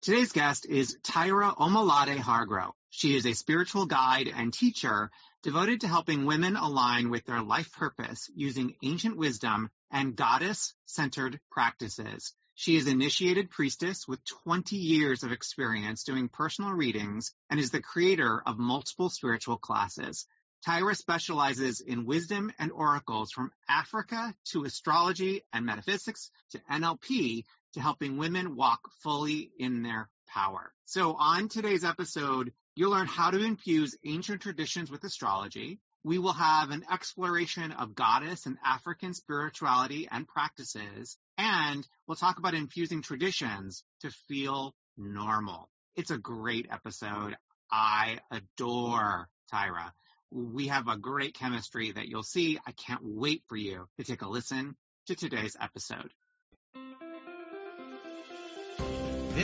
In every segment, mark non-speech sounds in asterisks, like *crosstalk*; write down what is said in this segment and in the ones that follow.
Today's guest is Tirra Omilade Hargrow. She is a spiritual guide and teacher devoted to helping women align with their life purpose using ancient wisdom and goddess-centered practices. She is initiated priestess with 20 years of experience doing personal readings and is the creator of multiple spiritual classes. Tirra specializes in wisdom and oracles from Africa to astrology and metaphysics to NLP to helping women walk fully in their power. So on today's episode, you'll learn how to infuse ancient traditions with astrology. We will have an exploration of goddess and African spirituality and practices, and we'll talk about infusing traditions to feel normal. It's a great episode. I adore Tirra. We have a great chemistry that you'll see. I can't wait for you to take a listen to today's episode.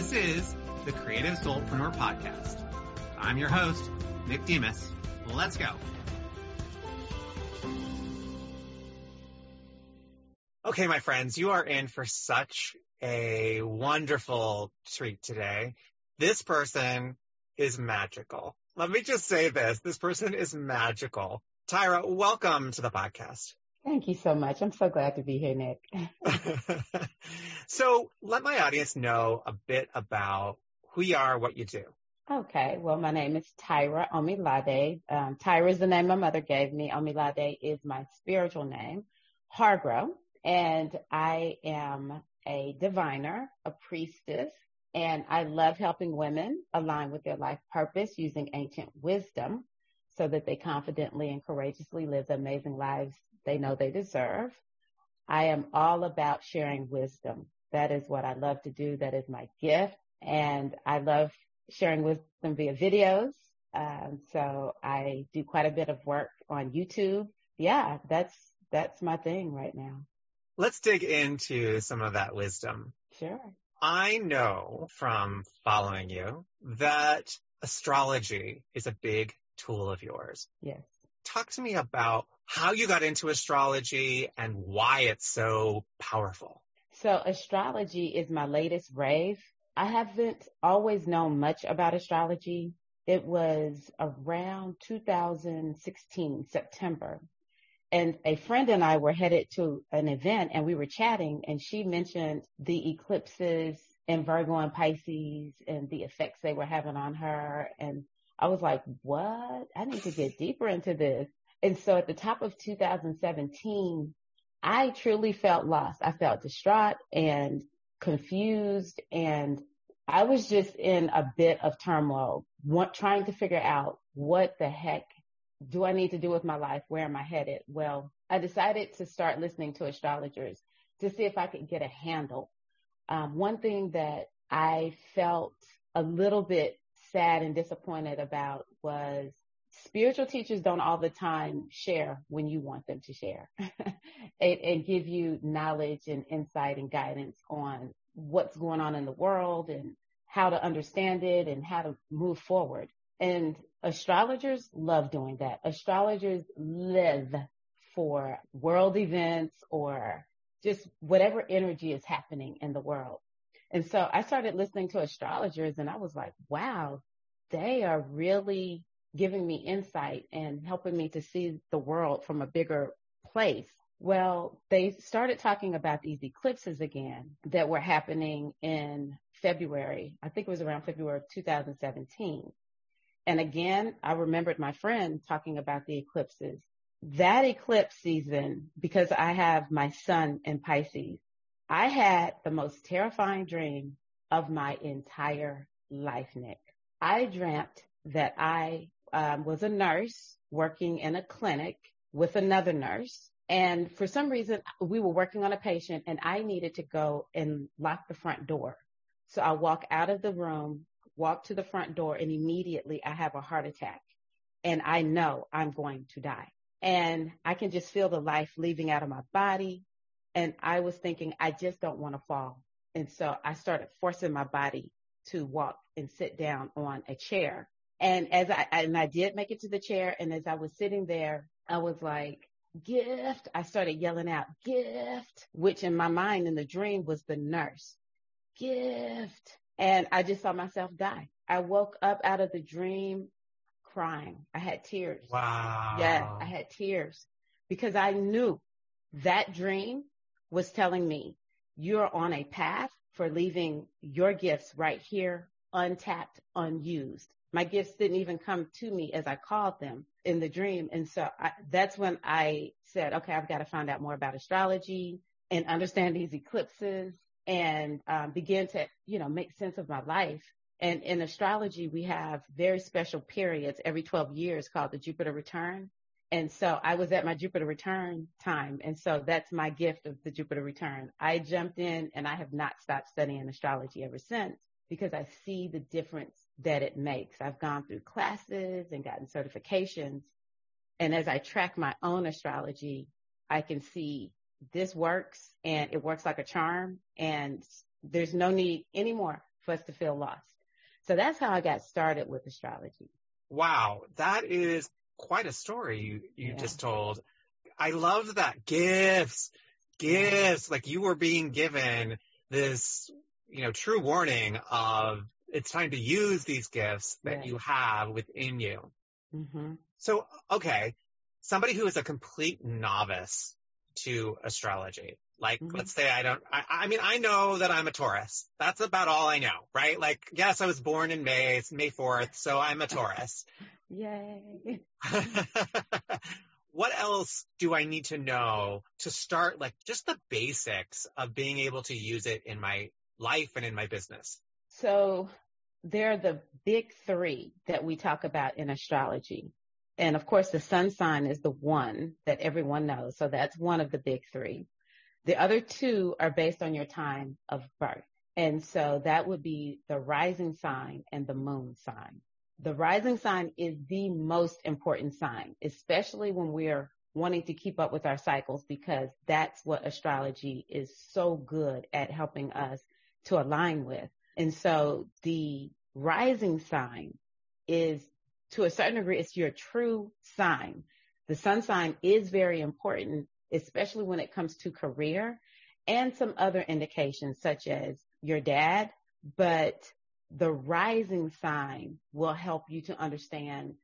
This is the Creative Soulpreneur Podcast. I'm your host, Nick Demas. Let's go. Okay, my friends, you are in for such a wonderful treat today. This person is magical. Let me just say this. This person is magical. Tirra, welcome to the podcast. Thank you so much. I'm so glad to be here, Nick. *laughs* so let my audience know a bit about who you are, what you do. Okay. Well, my name is Tirra Omilade. Um, Tirra is the name my mother gave me. Omilade is my spiritual name. Hargrow. And I am a diviner, a priestess, and I love helping women align with their life purpose using ancient wisdom so that they confidently and courageously live the amazing lives they know they deserve. I am all about sharing wisdom. That is what I love to do. That is my gift. And I love sharing wisdom via videos. Um, so I do quite a bit of work on YouTube. Yeah, that's, that's my thing right now. Let's dig into some of that wisdom. Sure. I know from following you that astrology is a big tool of yours. Yes. Talk to me about how you got into astrology and why it's so powerful. So astrology is my latest rave. I haven't always known much about astrology. It was around 2016, September. And a friend and I were headed to an event and we were chatting and she mentioned the eclipses in Virgo and Pisces and the effects they were having on her. And I was like, what? I need to get deeper into this. And so at the top of 2017, I truly felt lost. I felt distraught and confused and I was just in a bit of turmoil, want, trying to figure out what the heck do I need to do with my life? Where am I headed? Well, I decided to start listening to astrologers to see if I could get a handle. Um, one thing that I felt a little bit sad and disappointed about was spiritual teachers don't all the time share when you want them to share *laughs* and, and, give you knowledge and insight and guidance on what's going on in the world and how to understand it and how to move forward. And astrologers love doing that. Astrologers live for world events or just whatever energy is happening in the world. And so I started listening to astrologers and I was like, wow, they are really giving me insight and helping me to see the world from a bigger place. Well, they started talking about these eclipses again that were happening in February. I think it was around February of 2017. And again, I remembered my friend talking about the eclipses. That eclipse season, because I have my sun in Pisces, I had the most terrifying dream of my entire life, Nick. I dreamt that I um, was a nurse working in a clinic with another nurse. And for some reason, we were working on a patient and I needed to go and lock the front door. So I walk out of the room, walk to the front door, and immediately I have a heart attack. And I know I'm going to die. And I can just feel the life leaving out of my body. And I was thinking, I just don't want to fall. And so I started forcing my body to walk and sit down on a chair. And as I, and I did make it to the chair. And as I was sitting there, I was like, gift. I started yelling out, gift, which in my mind in the dream was the nurse, gift. And I just saw myself die. I woke up out of the dream crying. I had tears. Wow. Yeah, I had tears because I knew that dream was telling me you're on a path for leaving your gifts right here, untapped, unused. My gifts didn't even come to me as I called them in the dream. And so I, that's when I said, okay, I've got to find out more about astrology and understand these eclipses and um, begin to, you know, make sense of my life. And in astrology, we have very special periods every 12 years called the Jupiter return. And so I was at my Jupiter return time. And so that's my gift of the Jupiter return. I jumped in and I have not stopped studying astrology ever since because I see the difference that it makes. I've gone through classes and gotten certifications. And as I track my own astrology, I can see this works and it works like a charm and there's no need anymore for us to feel lost. So that's how I got started with astrology. Wow. That is quite a story you, you yeah. just told. I love that gifts, gifts, like you were being given this, you know, true warning of it's time to use these gifts that right. you have within you. Mm-hmm. So, okay, somebody who is a complete novice to astrology, like mm-hmm. let's say I don't, I, I, mean, I know that I'm a Taurus. That's about all I know, right? Like, yes, I was born in May, it's May 4th, so I'm a Taurus. Yay. *laughs* what else do I need to know to start like just the basics of being able to use it in my life and in my business? So they're the big three that we talk about in astrology. And of course, the sun sign is the one that everyone knows. So that's one of the big three. The other two are based on your time of birth. And so that would be the rising sign and the moon sign. The rising sign is the most important sign, especially when we're wanting to keep up with our cycles because that's what astrology is so good at helping us to align with. And so the rising sign is to a certain degree, it's your true sign. The sun sign is very important, especially when it comes to career and some other indications such as your dad, but the rising sign will help you to understand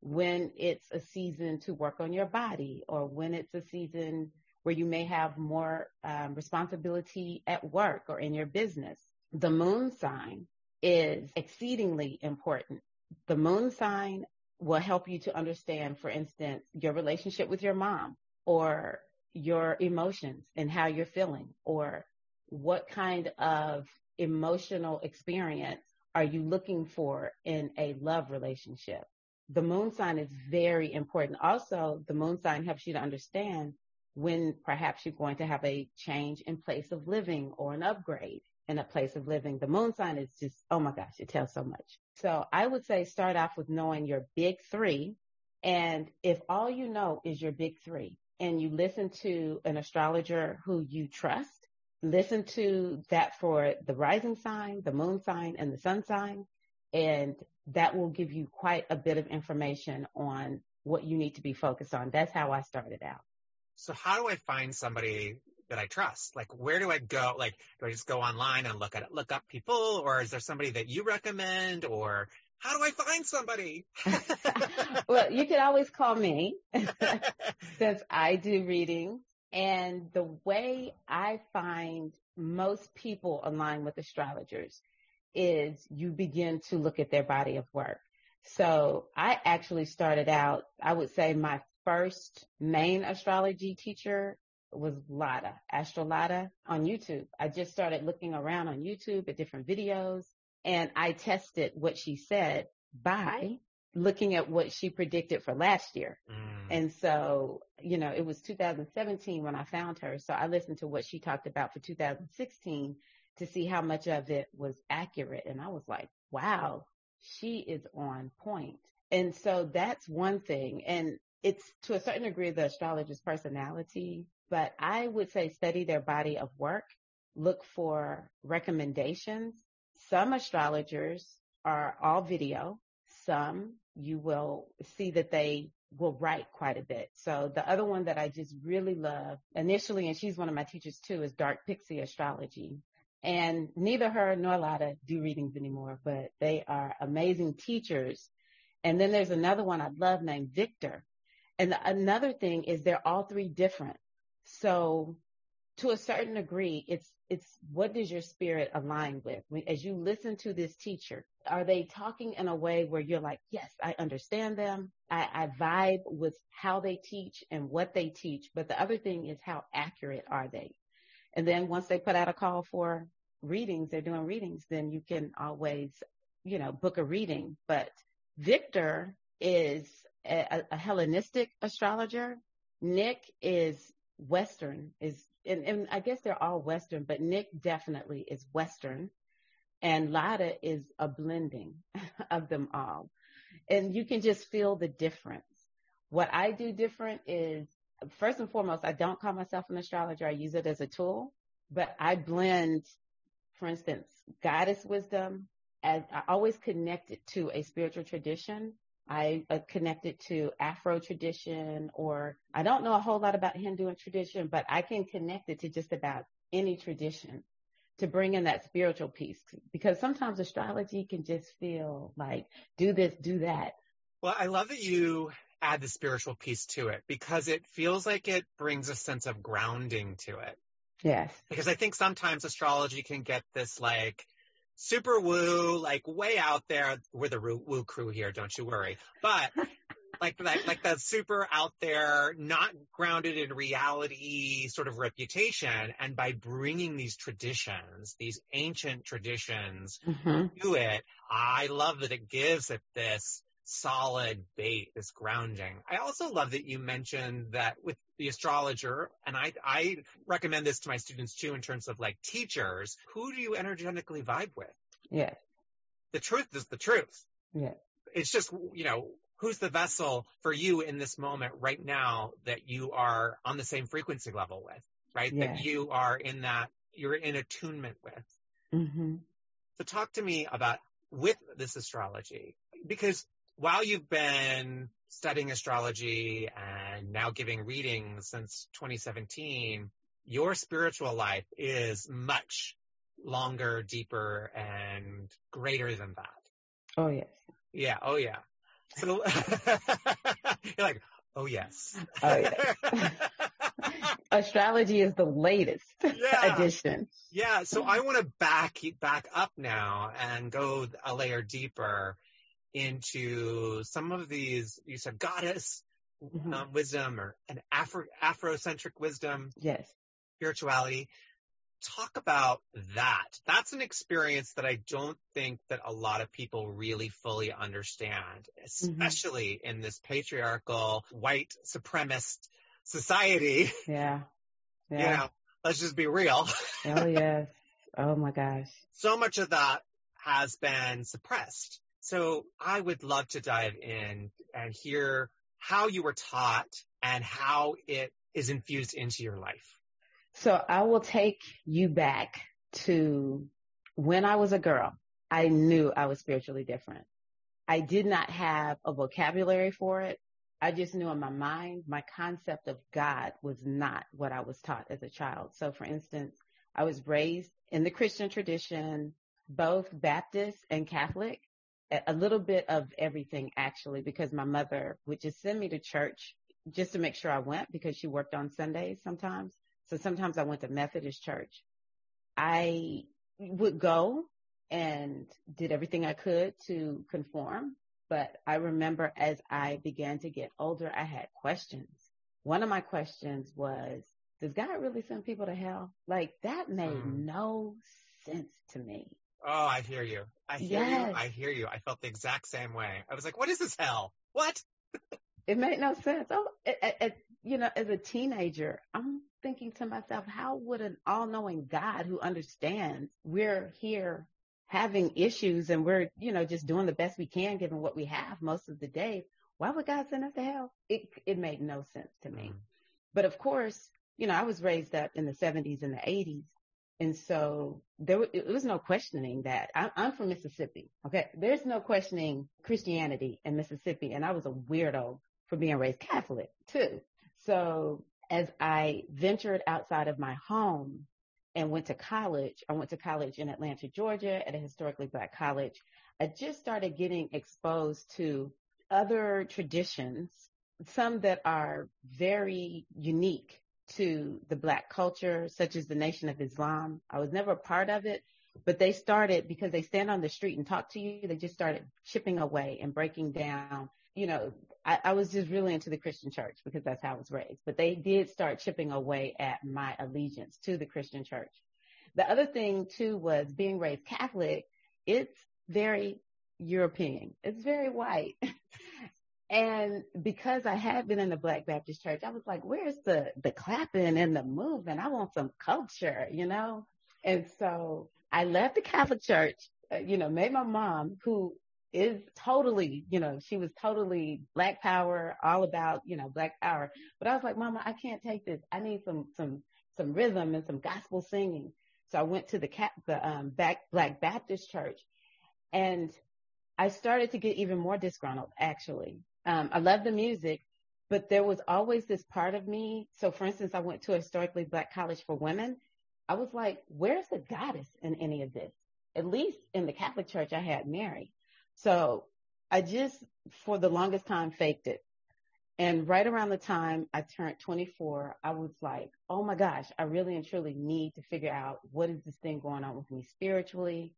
when it's a season to work on your body or when it's a season where you may have more um, responsibility at work or in your business the moon sign is exceedingly important. The moon sign will help you to understand, for instance, your relationship with your mom or your emotions and how you're feeling or what kind of emotional experience are you looking for in a love relationship? The moon sign is very important. Also, the moon sign helps you to understand when perhaps you're going to have a change in place of living or an upgrade in a place of living. The moon sign is just, oh my gosh, it tells so much. So I would say start off with knowing your big three. And if all you know is your big three and you listen to an astrologer who you trust, listen to that for the rising sign, the moon sign, and the sun sign. And that will give you quite a bit of information on what you need to be focused on. That's how I started out. So how do I find somebody that I trust? Like, where do I go? Like, do I just go online and look at it, look up people, or is there somebody that you recommend, or how do I find somebody? *laughs* well, you can always call me *laughs* *laughs* since I do readings. And the way I find most people align with astrologers is you begin to look at their body of work. So I actually started out, I would say my first main astrology teacher was Lada, Astro Lada on YouTube. I just started looking around on YouTube at different videos and I tested what she said by looking at what she predicted for last year. Mm. And so, you know, it was 2017 when I found her. So I listened to what she talked about for 2016 to see how much of it was accurate. And I was like, wow, she is on point. And so that's one thing. And it's to a certain degree the astrologer's personality, but I would say study their body of work, look for recommendations. Some astrologers are all video. Some you will see that they will write quite a bit. So the other one that I just really love initially, and she's one of my teachers too, is Dark Pixie Astrology. And neither her nor Lotta do readings anymore, but they are amazing teachers. And then there's another one I love named Victor. And the, another thing is they're all three different. So to a certain degree, it's it's what does your spirit align with? As you listen to this teacher, are they talking in a way where you're like, yes, I understand them. I, I vibe with how they teach and what they teach. But the other thing is how accurate are they? And then once they put out a call for readings, they're doing readings, then you can always, you know, book a reading. But Victor is a, a Hellenistic astrologer. Nick is Western, is and, and I guess they're all Western, but Nick definitely is Western. And Lotta is a blending *laughs* of them all. And you can just feel the difference. What I do different is, first and foremost, I don't call myself an astrologer. I use it as a tool, but I blend, for instance, goddess wisdom, as I always connect it to a spiritual tradition I uh, connected to Afro tradition, or I don't know a whole lot about Hindu tradition, but I can connect it to just about any tradition to bring in that spiritual piece because sometimes astrology can just feel like do this, do that. Well, I love that you add the spiritual piece to it because it feels like it brings a sense of grounding to it. Yes. Because I think sometimes astrology can get this like super woo, like way out there. We're the woo crew here, don't you worry. But like like like that super out there, not grounded in reality sort of reputation. And by bringing these traditions, these ancient traditions mm-hmm. to it, I love that it gives it this solid bait, this grounding. I also love that you mentioned that with the astrologer, and I, I recommend this to my students too in terms of like teachers, who do you energetically vibe with? Yes. The truth is the truth. Yes. It's just, you know, who's the vessel for you in this moment right now that you are on the same frequency level with, right? Yes. That you are in that, you're in attunement with. Mm-hmm. So talk to me about with this astrology, because while you've been studying astrology and now giving readings since 2017, your spiritual life is much longer, deeper, and greater than that. Oh, yes. Yeah. Oh, yeah. So *laughs* you're like, oh, yes. Oh, yes. *laughs* Astrology is the latest yeah. addition. Yeah. So I want to back back up now and go a layer deeper into some of these, you said goddess mm-hmm. um, wisdom or an Afro, Afrocentric wisdom. Yes. Spirituality. Talk about that. That's an experience that I don't think that a lot of people really fully understand, mm-hmm. especially mm-hmm. in this patriarchal, white supremacist society. Yeah. *laughs* yeah. You know, let's just be real. oh yes. *laughs* Oh my gosh. So much of that has been suppressed. So I would love to dive in and hear how you were taught and how it is infused into your life. So I will take you back to when I was a girl. I knew I was spiritually different. I did not have a vocabulary for it. I just knew in my mind, my concept of God was not what I was taught as a child. So for instance, I was raised in the Christian tradition, both Baptist and Catholic a little bit of everything actually, because my mother would just send me to church just to make sure I went because she worked on Sundays sometimes. So sometimes I went to Methodist church. I would go and did everything I could to conform. But I remember as I began to get older, I had questions. One of my questions was, does God really send people to hell? Like that made mm. no sense to me. Oh, I hear you. I hear yes. you. I hear you. I felt the exact same way. I was like, what is this hell? What? *laughs* it made no sense. Oh, it, it, you know, as a teenager, I'm thinking to myself, how would an all knowing God who understands we're here having issues and we're, you know, just doing the best we can given what we have most of the day, why would God send us to hell? It, it made no sense to me. Mm-hmm. But of course, you know, I was raised up in the 70s and the 80s. And so there it was no questioning that. I, I'm from Mississippi. Okay. There's no questioning Christianity in Mississippi. And I was a weirdo for being raised Catholic too. So as I ventured outside of my home and went to college, I went to college in Atlanta, Georgia at a historically black college. I just started getting exposed to other traditions, some that are very unique to the black culture, such as the Nation of Islam. I was never a part of it, but they started because they stand on the street and talk to you. They just started chipping away and breaking down. You know, I, I was just really into the Christian church because that's how I was raised, but they did start chipping away at my allegiance to the Christian church. The other thing too was being raised Catholic. It's very European. It's very white. *laughs* And because I had been in the Black Baptist church, I was like, where's the, the clapping and the moving? I want some culture, you know? And so I left the Catholic church, uh, you know, made my mom, who is totally, you know, she was totally black power, all about, you know, black power. But I was like, mama, I can't take this. I need some, some, some rhythm and some gospel singing. So I went to the, the, um, back, Black Baptist church and I started to get even more disgruntled actually um, I love the music, but there was always this part of me. So for instance, I went to a historically black college for women. I was like, where's the goddess in any of this? At least in the Catholic church, I had Mary. So I just, for the longest time, faked it. And right around the time I turned 24, I was like, oh my gosh, I really and truly need to figure out what is this thing going on with me spiritually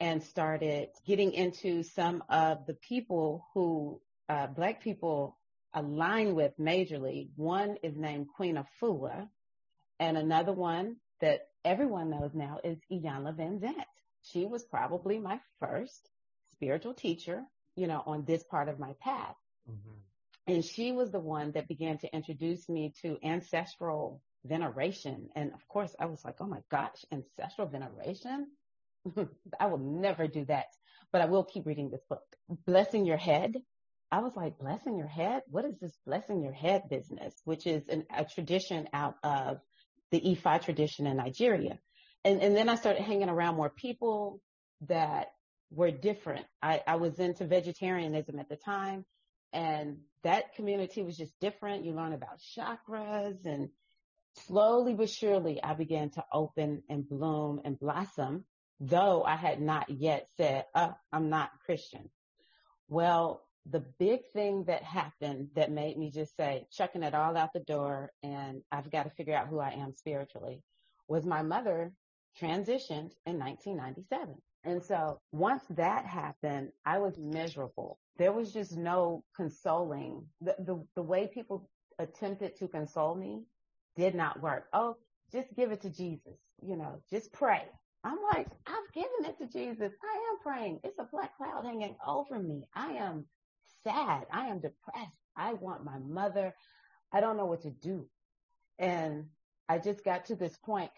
and started getting into some of the people who uh, black people align with majorly. One is named Queen of Afua, and another one that everyone knows now is Iyanla Vanzant. She was probably my first spiritual teacher, you know, on this part of my path. Mm-hmm. And she was the one that began to introduce me to ancestral veneration. And of course, I was like, oh my gosh, ancestral veneration? *laughs* I will never do that, but I will keep reading this book. Blessing Your Head I was like, blessing your head? What is this blessing your head business? Which is an, a tradition out of the Ifa tradition in Nigeria. And, and then I started hanging around more people that were different. I, I was into vegetarianism at the time and that community was just different. You learn about chakras and slowly but surely I began to open and bloom and blossom, though I had not yet said, oh, I'm not Christian. Well, the big thing that happened that made me just say, chucking it all out the door and I've got to figure out who I am spiritually was my mother transitioned in 1997. And so once that happened, I was miserable. There was just no consoling. The, the, the way people attempted to console me did not work. Oh, just give it to Jesus. You know, just pray. I'm like, I've given it to Jesus. I am praying. It's a black cloud hanging over me. I am sad. I am depressed. I want my mother. I don't know what to do. And I just got to this point.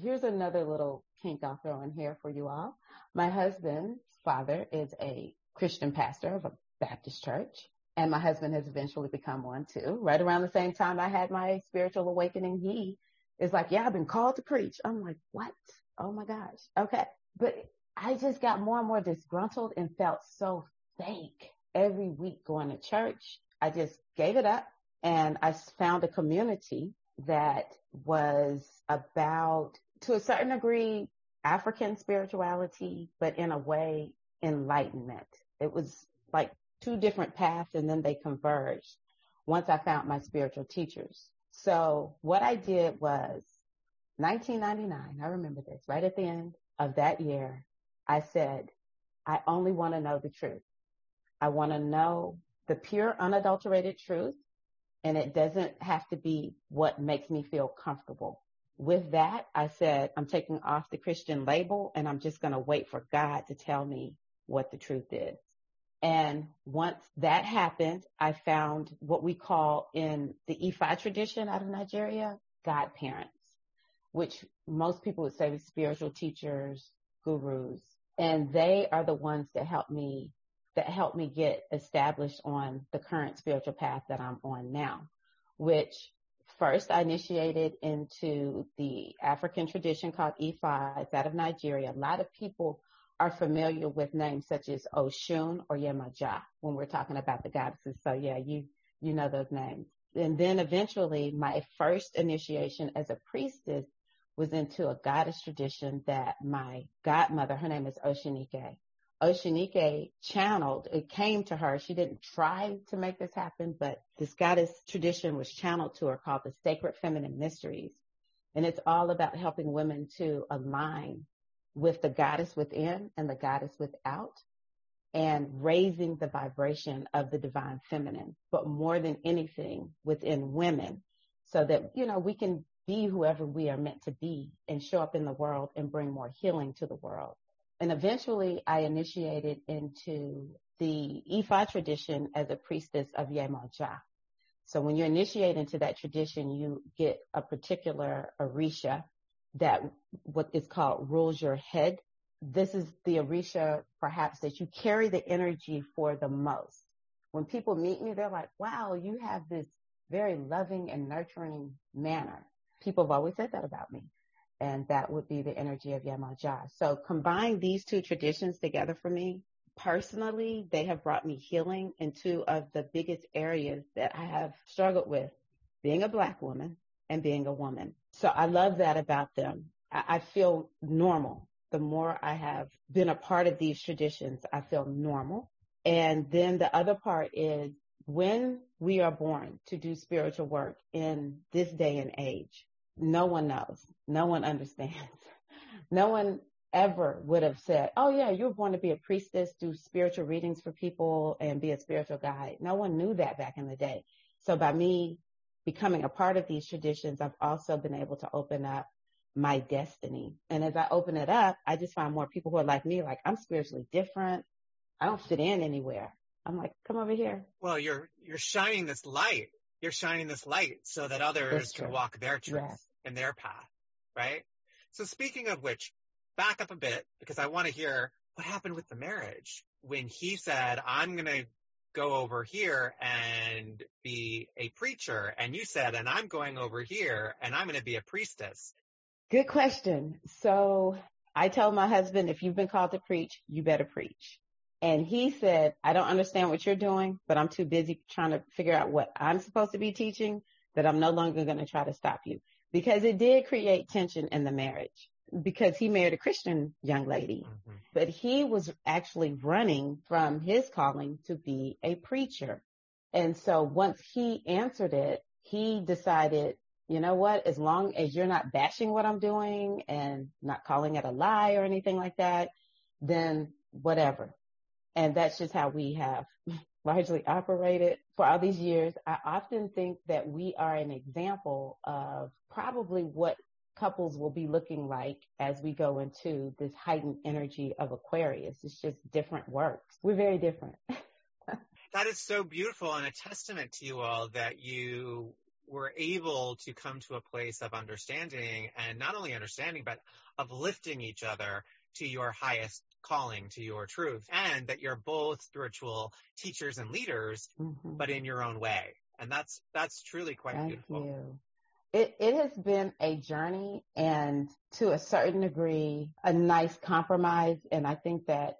Here's another little kink I'll throw in here for you all. My husband's father is a Christian pastor of a Baptist church. And my husband has eventually become one too. Right around the same time I had my spiritual awakening, he is like, yeah, I've been called to preach. I'm like, what? Oh my gosh. Okay. But I just got more and more disgruntled and felt so fake every week going to church. I just gave it up and I found a community that was about, to a certain degree, African spirituality, but in a way, enlightenment. It was like two different paths and then they converged once I found my spiritual teachers. So what I did was 1999, I remember this, right at the end of that year, I said, I only want to know the truth. I want to know the pure, unadulterated truth. And it doesn't have to be what makes me feel comfortable. With that, I said, I'm taking off the Christian label and I'm just going to wait for God to tell me what the truth is. And once that happened, I found what we call in the Ifa tradition out of Nigeria, godparents, which most people would say spiritual teachers, gurus. And they are the ones that help me, that helped me get established on the current spiritual path that I'm on now, which first I initiated into the African tradition called Ifa. It's out of Nigeria. A lot of people are familiar with names such as Oshun or Yemaja when we're talking about the goddesses. So yeah, you, you know those names. And then eventually my first initiation as a priestess was into a goddess tradition that my godmother, her name is Oshinike. Oshinike channeled, it came to her. She didn't try to make this happen, but this goddess tradition was channeled to her called the Sacred Feminine Mysteries. And it's all about helping women to align with the goddess within and the goddess without and raising the vibration of the divine feminine, but more than anything within women so that, you know, we can be whoever we are meant to be and show up in the world and bring more healing to the world. And eventually I initiated into the Ifa tradition as a priestess of Yemaja. So when you initiate into that tradition, you get a particular Orisha that what is called rules your head. This is the Orisha perhaps that you carry the energy for the most. When people meet me, they're like, wow, you have this very loving and nurturing manner. People have always said that about me. And that would be the energy of Yemaja. So combine these two traditions together for me. Personally, they have brought me healing in two of the biggest areas that I have struggled with, being a black woman and being a woman. So I love that about them. I, I feel normal. The more I have been a part of these traditions, I feel normal. And then the other part is when we are born to do spiritual work in this day and age, no one knows. No one understands. *laughs* No one ever would have said, oh yeah, you were born to be a priestess, do spiritual readings for people and be a spiritual guide. No one knew that back in the day. So by me becoming a part of these traditions, I've also been able to open up my destiny. And as I open it up, I just find more people who are like me, like I'm spiritually different. I don't fit in anywhere. I'm like, come over here. Well, you're, you're shining this light. You're shining this light so that others can walk their truth yes. And their path, right? So speaking of which, back up a bit because I want to hear what happened with the marriage when he said, I'm going to go over here and be a preacher. And you said, and I'm going over here and I'm going to be a priestess. Good question. So I told my husband, if you've been called to preach, you better preach. And he said, I don't understand what you're doing, but I'm too busy trying to figure out what I'm supposed to be teaching that I'm no longer going to try to stop you because it did create tension in the marriage because he married a Christian young lady, mm-hmm. but he was actually running from his calling to be a preacher. And so once he answered it, he decided, you know what, as long as you're not bashing what I'm doing and not calling it a lie or anything like that, then whatever. And that's just how we have *laughs* largely operated for all these years. I often think that we are an example of probably what couples will be looking like as we go into this heightened energy of Aquarius. It's just different works. We're very different. *laughs* that is so beautiful and a testament to you all that you were able to come to a place of understanding and not only understanding, but of lifting each other to your highest calling, to your truth, and that you're both spiritual teachers and leaders, mm-hmm. but in your own way. And that's, that's truly quite Thank beautiful. You it, it has been a journey and to a certain degree, a nice compromise. And I think that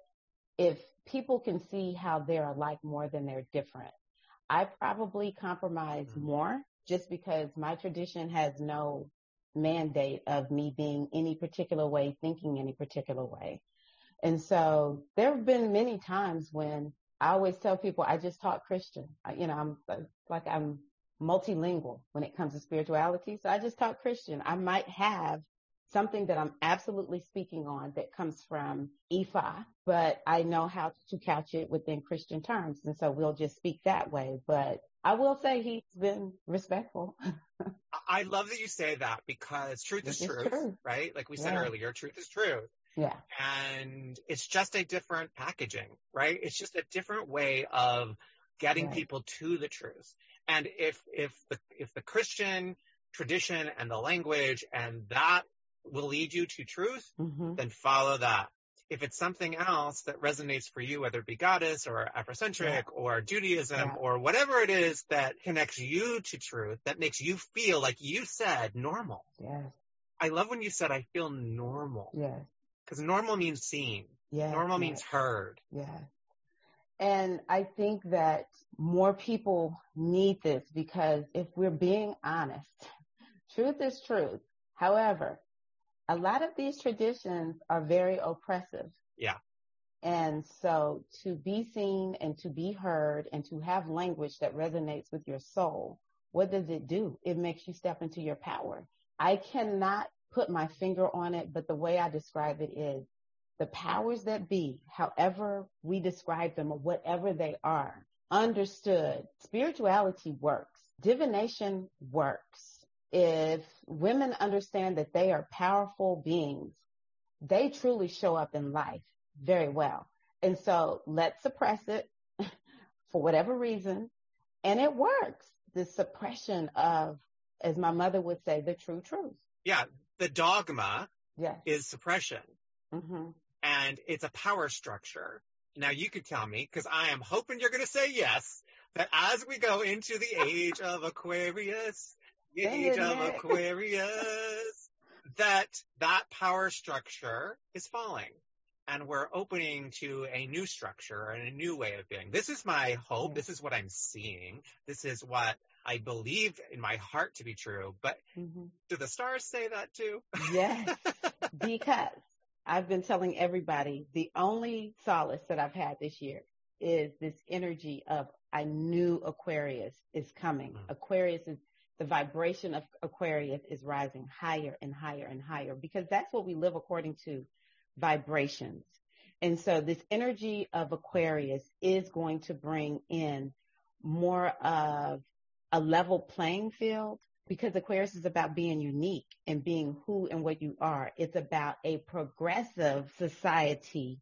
if people can see how they're alike more than they're different, I probably compromise mm-hmm. more just because my tradition has no mandate of me being any particular way, thinking any particular way. And so there have been many times when I always tell people I just taught Christian. You know, I'm like I'm multilingual when it comes to spirituality. So I just talk Christian. I might have something that I'm absolutely speaking on that comes from Ifa, but I know how to couch it within Christian terms. And so we'll just speak that way. But I will say he's been respectful. *laughs* I love that you say that because truth is truth, is truth, right? Like we said yeah. earlier, truth is truth. Yeah. And it's just a different packaging, right? It's just a different way of getting Right. people to the truth. And if, if the, if the Christian tradition and the language and that will lead you to truth, hmm then follow that. If it's something else that resonates for you, whether it be goddess or Afrocentric or Judaism Yeah. or whatever it is that connects you to truth, that makes you feel like you said normal. Yes. I love when you said I feel normal Yes. because normal means seen. Yes. Normal yes. means heard. Yes. And I think that more people need this because if we're being honest, truth is truth. However, a lot of these traditions are very oppressive. Yeah. And so to be seen and to be heard and to have language that resonates with your soul, what does it do? It makes you step into your power. I cannot put my finger on it, but the way I describe it is the powers that be, however we describe them or whatever they are, understood. Spirituality works. Divination works. If women understand that they are powerful beings, they truly show up in life very well. And so let's suppress it *laughs* for whatever reason. And it works. The suppression of, as my mother would say, the true truth. Yeah. The dogma Yes. is suppression hmm and it's a power structure. Now you could tell me, because I am hoping you're going to say yes, that as we go into the age of *laughs* Aquarius, the age of Aquarius, that that power structure is falling. And we're opening to a new structure and a new way of being. This is my hope. This is what I'm seeing. This is what I believe in my heart to be true. But hmm do the stars say that too? Yes, *laughs* because I've been telling everybody the only solace that I've had this year is this energy of I knew Aquarius is coming. Mm. Aquarius is the vibration of Aquarius is rising higher and higher and higher because that's what we live according to vibrations. And so this energy of Aquarius is going to bring in more of a level playing field because Aquarius is about being unique and being who and what you are. It's about a progressive society.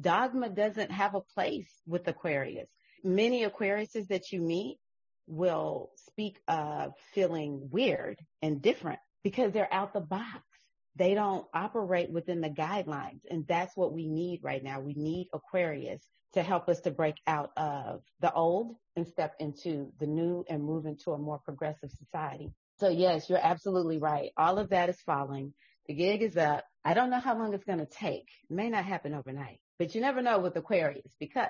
Dogma doesn't have a place with Aquarius. Many Aquariuses that you meet will speak of feeling weird and different because they're out the box. They don't operate within the guidelines. And that's what we need right now. We need Aquarius to help us to break out of the old and step into the new and move into a more progressive society. So yes, you're absolutely right. All of that is falling. The gig is up. I don't know how long it's going to take. It may not happen overnight, but you never know with Aquarius because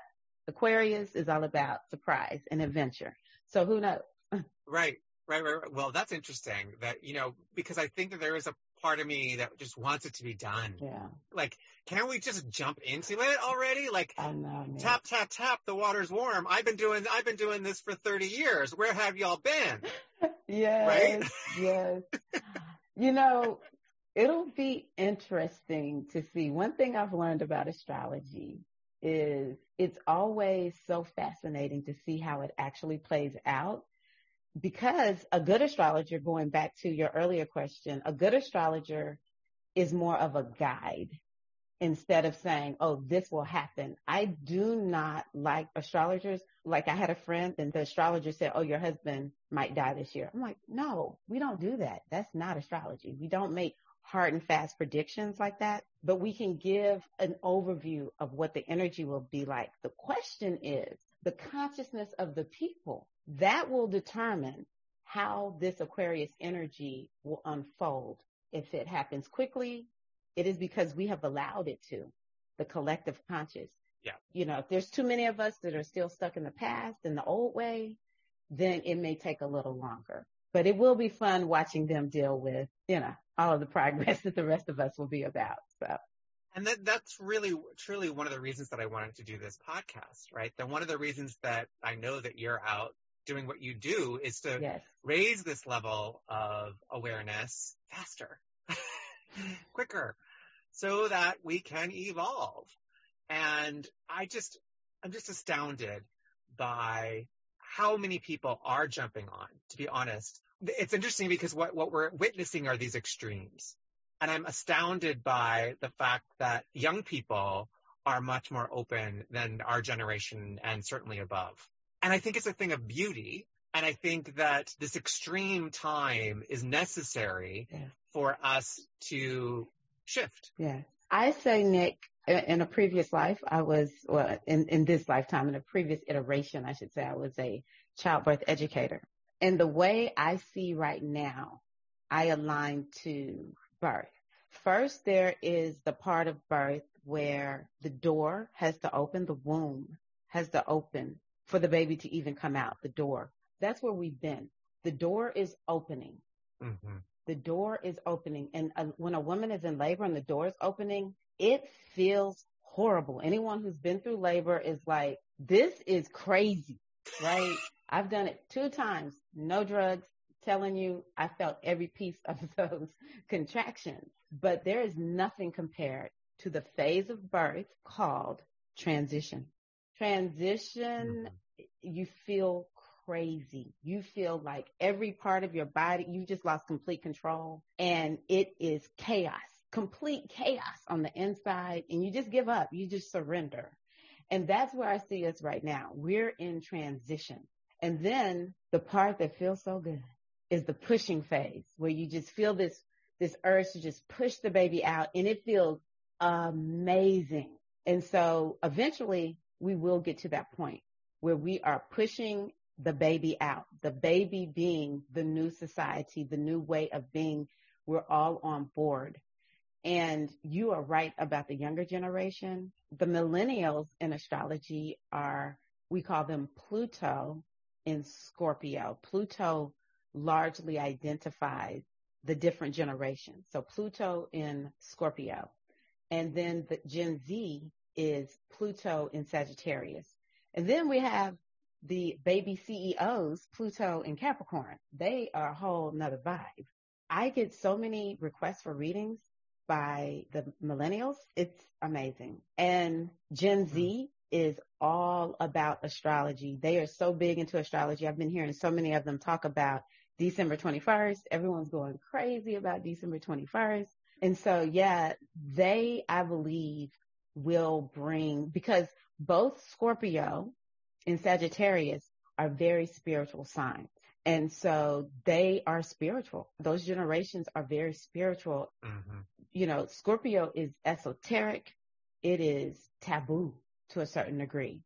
Aquarius is all about surprise and adventure. So who knows? Right, right, right, right. Well, that's interesting that, you know, because I think that there is a part of me that just wants it to be done. Yeah, Like, can't we just jump into it already? Like, know. Tap, tap, tap, the water's warm. I've been doing, I've been doing this for 30 years. Where have y'all been? *laughs* Yes, Right? yes. You know, it'll be interesting to see. One thing I've learned about astrology is it's always so fascinating to see how it actually plays out. Because a good astrologer, going back to your earlier question, a good astrologer is more of a guide instead of saying, oh, this will happen. I do not like astrologers. Like I had a friend and the astrologer said, oh, your husband might die this year. I'm like, no, we don't do that. That's not astrology. We don't make hard and fast predictions like that, but we can give an overview of what the energy will be like. The question is the consciousness of the people that will determine how this Aquarius energy will unfold. If it happens quickly, it is because we have allowed it to, the collective conscious. Yeah. You know, if there's too many of us that are still stuck in the past in the old way, then it may take a little longer. But it will be fun watching them deal with, you know, all of the progress *laughs* that the rest of us will be about. So And that, that's really, truly one of the reasons that I wanted to do this podcast, right? That one of the reasons that I know that you're out doing what you do is to yes, raise this level of awareness faster, *laughs* quicker, so that we can evolve. And I just, I'm just astounded by how many people are jumping on, to be honest. It's interesting because what, what we're witnessing are these extremes. And I'm astounded by the fact that young people are much more open than our generation and certainly above. And I think it's a thing of beauty. And I think that this extreme time is necessary yeah. for us to shift. Yeah. I say, Nick, in a previous life, I was, well, in, in this lifetime, in a previous iteration, I should say, I was a childbirth educator. And the way I see right now, I align to birth. First, there is the part of birth where the door has to open, the womb has to open for the baby to even come out, the door. That's where we've been. The door is opening. Mm-hmm. The door is opening. And uh, when a woman is in labor and the door is opening, it feels horrible. Anyone who's been through labor is like, this is crazy, right? I've done it two times, no drugs, telling you I felt every piece of *laughs* those contractions. But there is nothing compared to the phase of birth called transition. Transition, mm-hmm. you feel crazy. You feel like every part of your body, you just lost complete control and it is chaos, complete chaos on the inside and you just give up. You just surrender. And that's where I see us right now. We're in transition. And then the part that feels so good is the pushing phase where you just feel this, this urge to just push the baby out and it feels amazing. And so eventually we will get to that point where we are pushing the baby out, the baby being the new society, the new way of being. We're all on board. And you are right about the younger generation. The millennials in astrology are, we call them Pluto in Scorpio. Pluto largely identifies the different generations. So Pluto in Scorpio. And then the Gen Z is Pluto in Sagittarius. And then we have the baby CEOs, Pluto and Capricorn. They are a whole nother vibe. I get so many requests for readings by the millennials. It's amazing. And Gen Z mm-hmm. is all about astrology. They are so big into astrology. I've been hearing so many of them talk about December 21st. Everyone's going crazy about December 21st. And so, yeah, they, I believe, will bring, because both Scorpio and Sagittarius are very spiritual signs. And so they are spiritual. Those generations are very spiritual. Mm-hmm. You know, Scorpio is esoteric. It is taboo to a certain degree.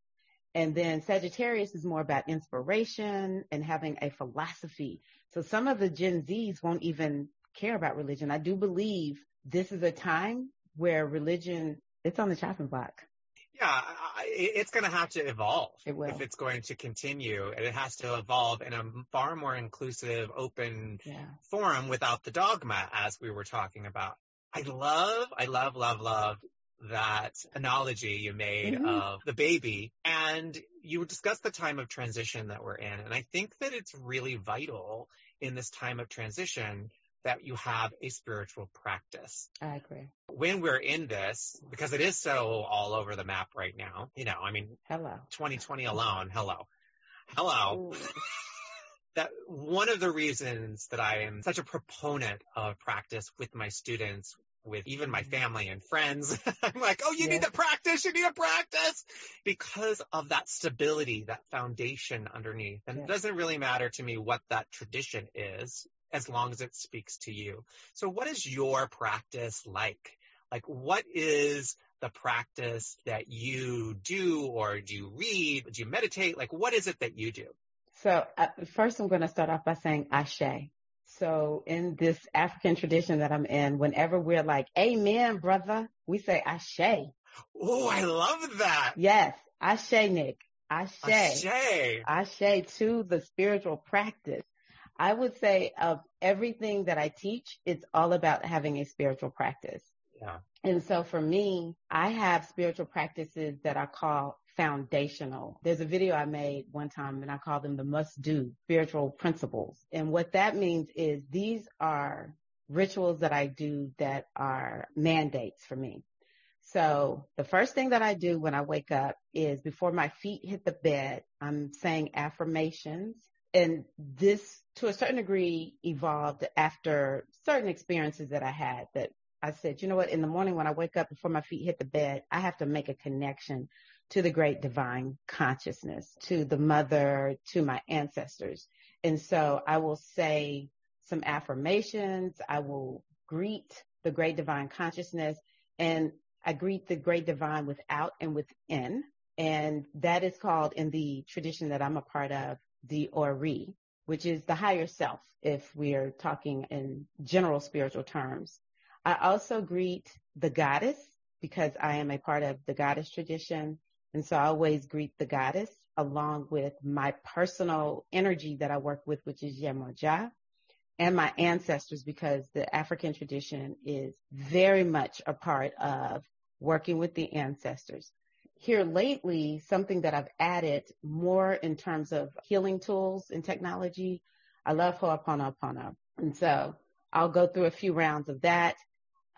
And then Sagittarius is more about inspiration and having a philosophy. So some of the Gen Zs won't even care about religion. I do believe this is a time where religion, it's on the chopping block. Yeah, it's going to have to evolve it if it's going to continue. And it has to evolve in a far more inclusive, open yeah. forum without the dogma, as we were talking about. I love, I love, love, love that analogy you made mm-hmm. of the baby and you discussed the time of transition that we're in. And I think that it's really vital in this time of transition that you have a spiritual practice. I agree. When we're in this, because it is so all over the map right now, you know, I mean, hello, 2020 alone, hello, hello. that one of the reasons that I am such a proponent of practice with my students, with even my mm-hmm. family and friends, *laughs* I'm like, oh, you yeah. need to practice, you need to practice because of that stability, that foundation underneath. And yeah. it doesn't really matter to me what that tradition is as long as it speaks to you. So what is your practice like? Like what is the practice that you do or do you read? Do you meditate? Like what is it that you do? So uh, first I'm going to start off by saying Ashe. So in this African tradition that I'm in, whenever we're like, Amen, brother, we say Ashe. Oh, I love that. Yes. Ashe, Nick. Ashe. Ashe. Ashe to the spiritual practice. I would say of everything that I teach, it's all about having a spiritual practice. Yeah. And so for me, I have spiritual practices that I call foundational. There's a video I made one time and I call them the must do spiritual principles. And what that means is these are rituals that I do that are mandates for me. So the first thing that I do when I wake up is before my feet hit the bed, I'm saying affirmations and this to a certain degree evolved after certain experiences that I had that I said, you know what? In the morning when I wake up before my feet hit the bed, I have to make a connection to the great divine consciousness, to the mother, to my ancestors. And so I will say some affirmations. I will greet the great divine consciousness and I greet the great divine without and within. And that is called in the tradition that I'm a part of, the Ori, which is the higher self, if we're talking in general spiritual terms. I also greet the goddess because I am a part of the goddess tradition. And so I always greet the goddess along with my personal energy that I work with, which is Yemoja, and my ancestors because the African tradition is very much a part of working with the ancestors. Here lately, something that I've added more in terms of healing tools and technology, I love Ho'oponopono. And so I'll go through a few rounds of that.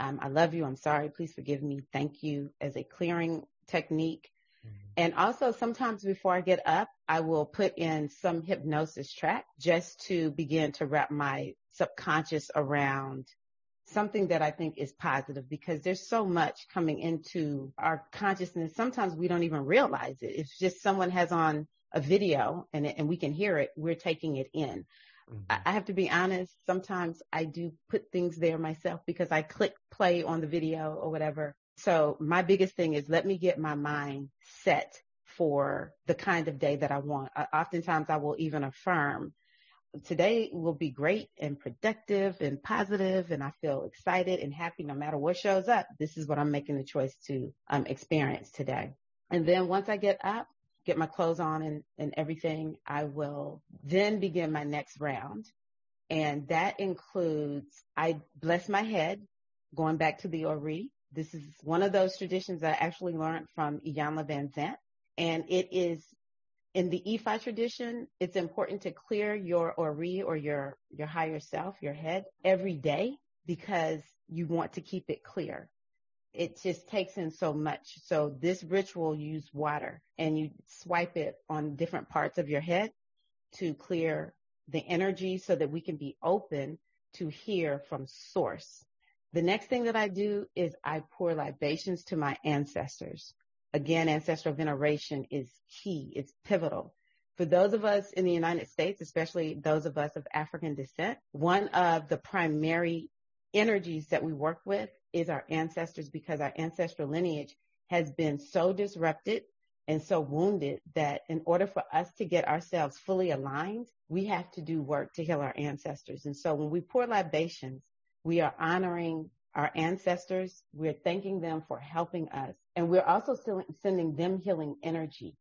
Um, I love you. I'm sorry. Please forgive me. Thank you as a clearing technique. Mm-hmm. And also sometimes before I get up, I will put in some hypnosis track just to begin to wrap my subconscious around something that I think is positive because there's so much coming into our consciousness. Sometimes we don't even realize it. It's just someone has on a video and, and we can hear it. We're taking it in. Mm-hmm. I have to be honest. Sometimes I do put things there myself because I click play on the video or whatever. So my biggest thing is let me get my mind set for the kind of day that I want. Uh, oftentimes I will even affirm today will be great and productive and positive and I feel excited and happy no matter what shows up. This is what I'm making the choice to um, experience today. And then once I get up, get my clothes on and, and everything, I will then begin my next round. And that includes, I bless my head, going back to the Ori. This is one of those traditions I actually learned from Iyanla Vanzant. And it is in the Ifa tradition, it's important to clear your Ori or your, your higher self, your head every day because you want to keep it clear it just takes in so much. So this ritual use water and you swipe it on different parts of your head to clear the energy so that we can be open to hear from source. The next thing that I do is I pour libations to my ancestors. Again, ancestral veneration is key. It's pivotal. For those of us in the United States, especially those of us of African descent, one of the primary energies that we work with is our ancestors because our ancestral lineage has been so disrupted and so wounded that in order for us to get ourselves fully aligned, we have to do work to heal our ancestors. And so when we pour libations, we are honoring our ancestors. We're thanking them for helping us. And we're also sending them healing energy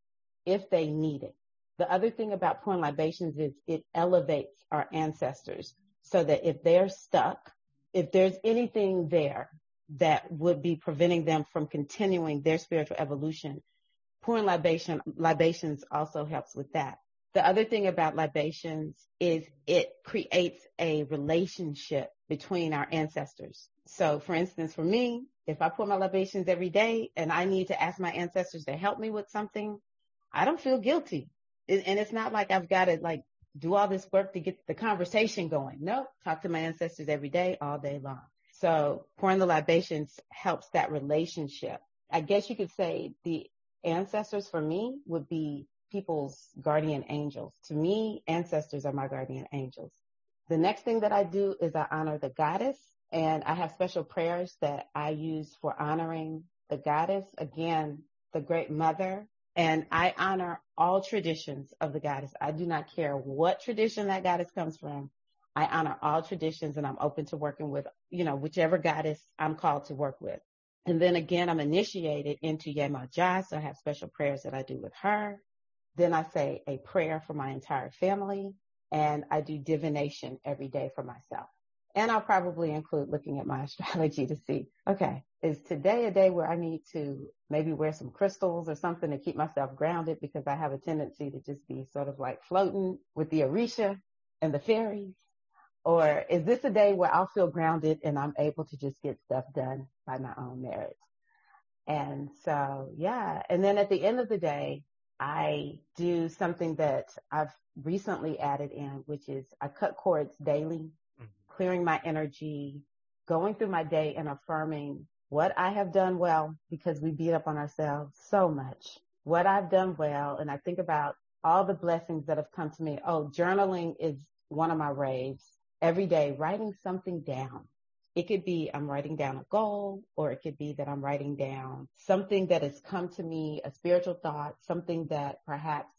if they need it. The other thing about pouring libations is it elevates our ancestors so that if they're stuck, if there's anything there that would be preventing them from continuing their spiritual evolution, pouring libation, libations also helps with that. The other thing about libations is it creates a relationship between our ancestors. So for instance, for me, if I pour my libations every day and I need to ask my ancestors to help me with something, I don't feel guilty. And it's not like I've got to like do all this work to get the conversation going. No, talk to my ancestors every day, all day long. So pouring the libations helps that relationship. I guess you could say the ancestors for me would be people's guardian angels. To me, ancestors are my guardian angels. The next thing that I do is I honor the goddess and I have special prayers that I use for honoring the goddess. Again, the great mother. And I honor all traditions of the goddess. I do not care what tradition that goddess comes from. I honor all traditions and I'm open to working with, you know, whichever goddess I'm called to work with. And then again, I'm initiated into Yema Yemoja, so I have special prayers that I do with her. Then I say a prayer for my entire family and I do divination every day for myself. And I'll probably include looking at my *laughs* astrology to see, okay, is today a day where I need to maybe wear some crystals or something to keep myself grounded because I have a tendency to just be sort of like floating with the Orisha and the fairies or is this a day where I'll feel grounded and I'm able to just get stuff done by my own merits? And so, yeah. And then at the end of the day, I do something that I've recently added in, which is I cut cords daily. Clearing my energy, going through my day and affirming what I have done well because we beat up on ourselves so much. What I've done well. And I think about all the blessings that have come to me. Oh, journaling is one of my raves every day, writing something down. It could be I'm writing down a goal or it could be that I'm writing down something that has come to me, a spiritual thought, something that perhaps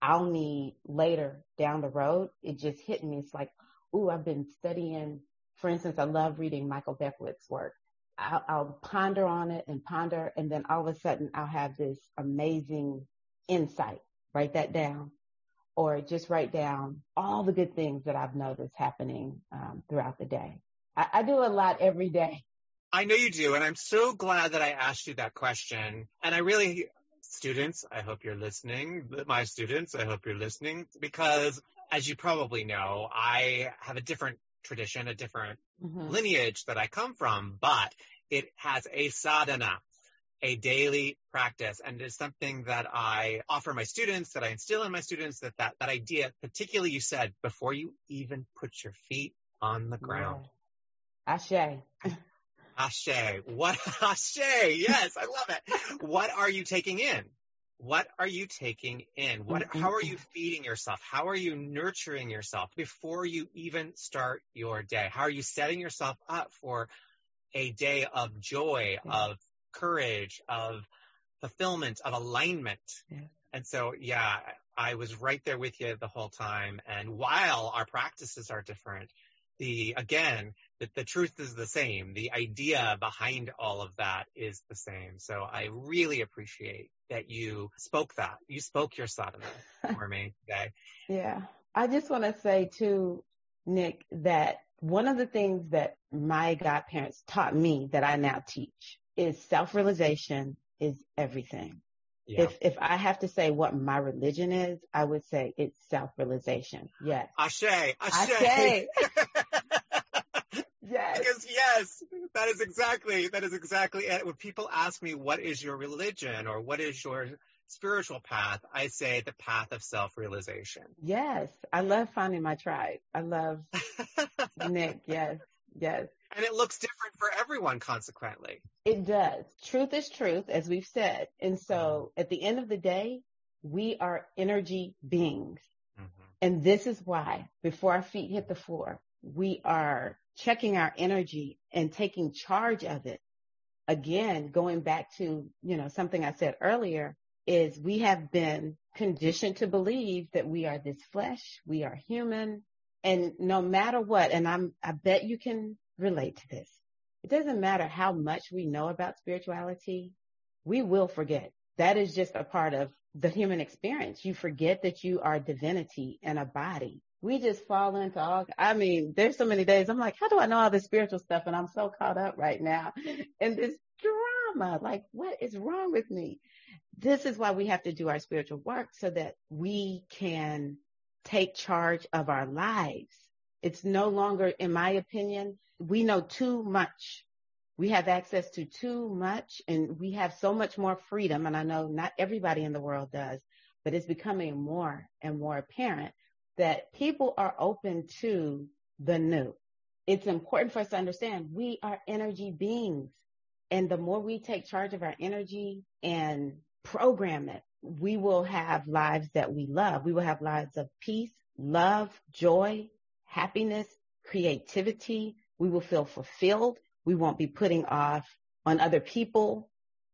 I'll need later down the road. It just hit me. It's like, ooh, I've been studying. For instance, I love reading Michael Beckwith's work. I'll, I'll ponder on it and ponder, and then all of a sudden I'll have this amazing insight. Write that down, or just write down all the good things that I've noticed happening um, throughout the day. I, I do a lot every day. I know you do, and I'm so glad that I asked you that question. And I really, students, I hope you're listening. My students, I hope you're listening because as you probably know, I have a different tradition, a different mm-hmm. lineage that I come from, but it has a sadhana, a daily practice. And it's something that I offer my students, that I instill in my students, that that, that idea, particularly you said, before you even put your feet on the ground. Yeah. Ashe. Ashe. What *laughs* Ashe? Yes, I love it. what are you taking in? What are you taking in? What mm-hmm. how are you feeding yourself? How are you nurturing yourself before you even start your day? How are you setting yourself up for a day of joy, yeah. of courage, of fulfillment, of alignment? Yeah. And so, yeah, I was right there with you the whole time. And while our practices are different, the again that the truth is the same the idea behind all of that is the same so i really appreciate that you spoke that you spoke your sadhana *laughs* for me today yeah i just want to say too nick that one of the things that my godparents taught me that i now teach is self-realization is everything yeah. If if I have to say what my religion is, I would say it's self-realization. Yes. Ashe. Ashe. Ashe. *laughs* yes. Because yes, that is exactly that is exactly it. When people ask me what is your religion or what is your spiritual path, I say the path of self-realization. Yes. I love finding my tribe. I love *laughs* Nick. Yes. Yes. And it looks different for everyone, consequently. It does. Truth is truth, as we've said. And so mm-hmm. at the end of the day, we are energy beings. Mm-hmm. And this is why, before our feet hit the floor, we are checking our energy and taking charge of it. Again, going back to, you know, something I said earlier is we have been conditioned to believe that we are this flesh, we are human, and no matter what, and I'm, I bet you can relate to this. It doesn't matter how much we know about spirituality, we will forget. That is just a part of the human experience. You forget that you are divinity in a body. We just fall into all, I mean, there's so many days I'm like, how do I know all this spiritual stuff? And I'm so caught up right now *laughs* in this drama. Like, what is wrong with me? This is why we have to do our spiritual work so that we can take charge of our lives. It's no longer, in my opinion, we know too much. We have access to too much and we have so much more freedom. And I know not everybody in the world does, but it's becoming more and more apparent that people are open to the new. It's important for us to understand we are energy beings. And the more we take charge of our energy and program it, we will have lives that we love. We will have lives of peace, love, joy, happiness, creativity, we will feel fulfilled. We won't be putting off on other people.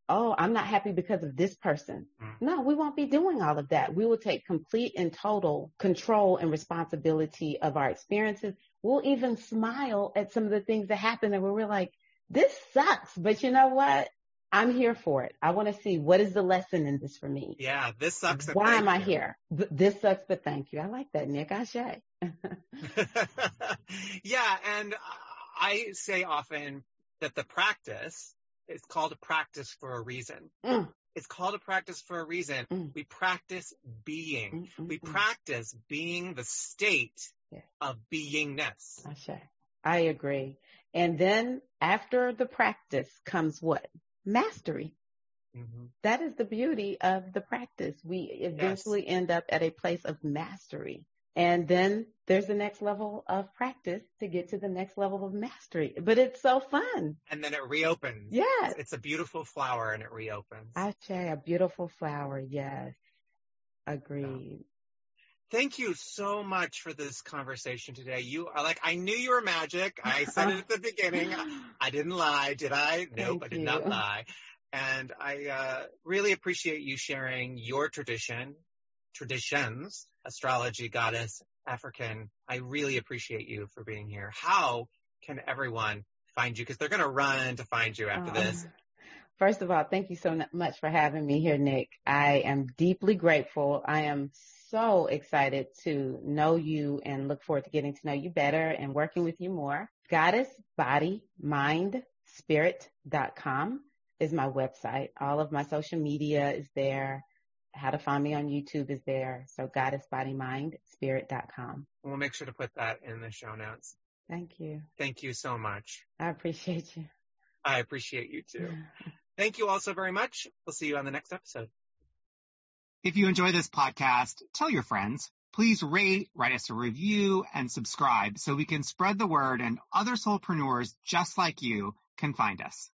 Oh, I'm not happy because of this person. Mm. No, we won't be doing all of that. We will take complete and total control and responsibility of our experiences. We'll even smile at some of the things that happen and we're like, this sucks, but you know what? I'm here for it. I want to see what is the lesson in this for me. Yeah, this sucks. Why am I here? This sucks, but thank you. I like that, Nick. Ashe. *laughs* yeah, and I say often that the practice is called a practice for a reason. Mm. It's called a practice for a reason. Mm. We practice being. Mm, mm we mm. practice being the state yeah. of beingness. I I agree. And then after the practice comes what? Mastery. Mm-hmm. That is the beauty of the practice. We eventually yes. end up at a place of mastery And then there's the next level of practice to get to the next level of mastery. But it's so fun. And then it reopens. Yes. It's a beautiful flower and it reopens. I say a beautiful flower. Yes. Agreed. Thank you so much for this conversation today. You are like, I knew you were magic. I said it at the beginning. I didn't lie, did I? *laughs* Nope, Thank I did you. not lie. And I uh, really appreciate you sharing your tradition, traditions, astrology, goddess, African. I really appreciate you for being here. How can everyone find you? Because they're going to run to find you after this. Um, first of all, thank you so much for having me here, Nick. I am deeply grateful. I am so excited to know you and look forward to getting to know you better and working with you more. Goddess Body Mind Spirit.com is my website. All of my social media is there. How to find me on YouTube is there. So Goddess Body Mind We'll make sure to put that in the show notes. Thank you. Thank you so much. I appreciate you. I appreciate you too. *laughs* Thank you all so very much. We'll see you on the next episode. If you enjoy this podcast, tell your friends. Please rate, write us a review, and subscribe so we can spread the word and other soulpreneurs just like you can find us.